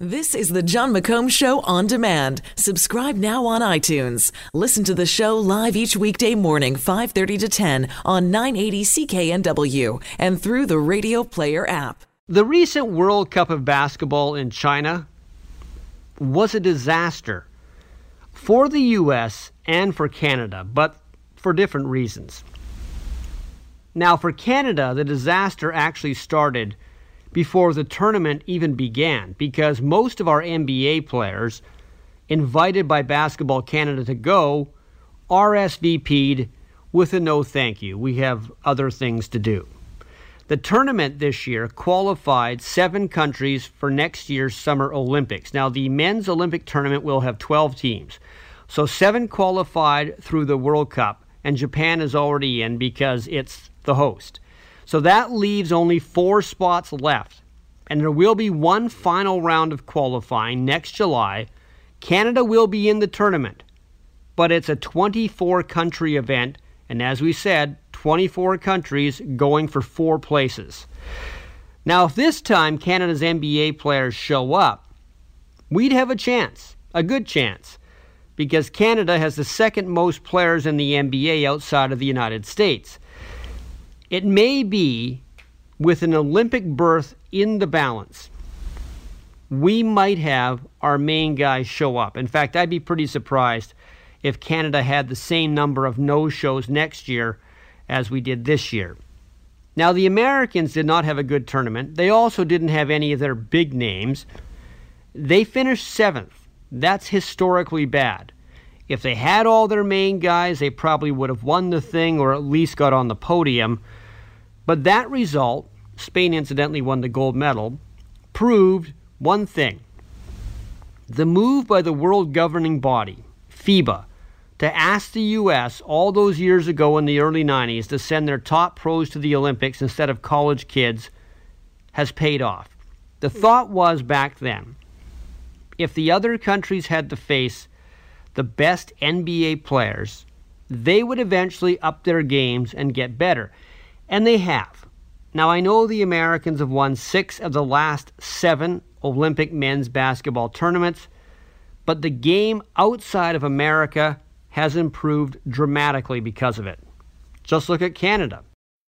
This is the Jon McComb Show on demand. Subscribe now on iTunes. Listen to the show live each weekday morning, 5:30 to 10 on 980 CKNW and through the Radio Player app. The recent World Cup of Basketball in China was a disaster for the US and for Canada, but for different reasons. Now, for Canada, the disaster actually started before the tournament even began because most of our NBA players invited by Basketball Canada to go RSVP'd with a no thank you. We have other things to do. The tournament this year qualified seven countries for next year's Summer Olympics. Now, the men's Olympic tournament will have 12 teams. So, seven qualified through the World Cup, and Japan is already in because it's the host. So that leaves only four spots left. And there will be one final round of qualifying next July. Canada will be in the tournament, but it's a 24 country event. And as we said, 24 countries going for four places. Now, if this time Canada's NBA players show up, we'd have a chance, a good chance, because Canada has the second most players in the NBA outside of the United States. It may be with an Olympic berth in the balance, we might have our main guys show up. In fact, I'd be pretty surprised if Canada had the same number of no shows next year as we did this year. Now, the Americans did not have a good tournament. They also didn't have any of their big names. They finished seventh. That's historically bad. If they had all their main guys, they probably would have won the thing or at least got on the podium. But that result, Spain incidentally won the gold medal, proved one thing. The move by the world governing body, FIBA, to ask the U.S. all those years ago in the early 90s to send their top pros to the Olympics instead of college kids has paid off. The thought was back then if the other countries had to face the best NBA players, they would eventually up their games and get better. And they have. Now, I know the Americans have won six of the last seven Olympic men's basketball tournaments, but the game outside of America has improved dramatically because of it. Just look at Canada.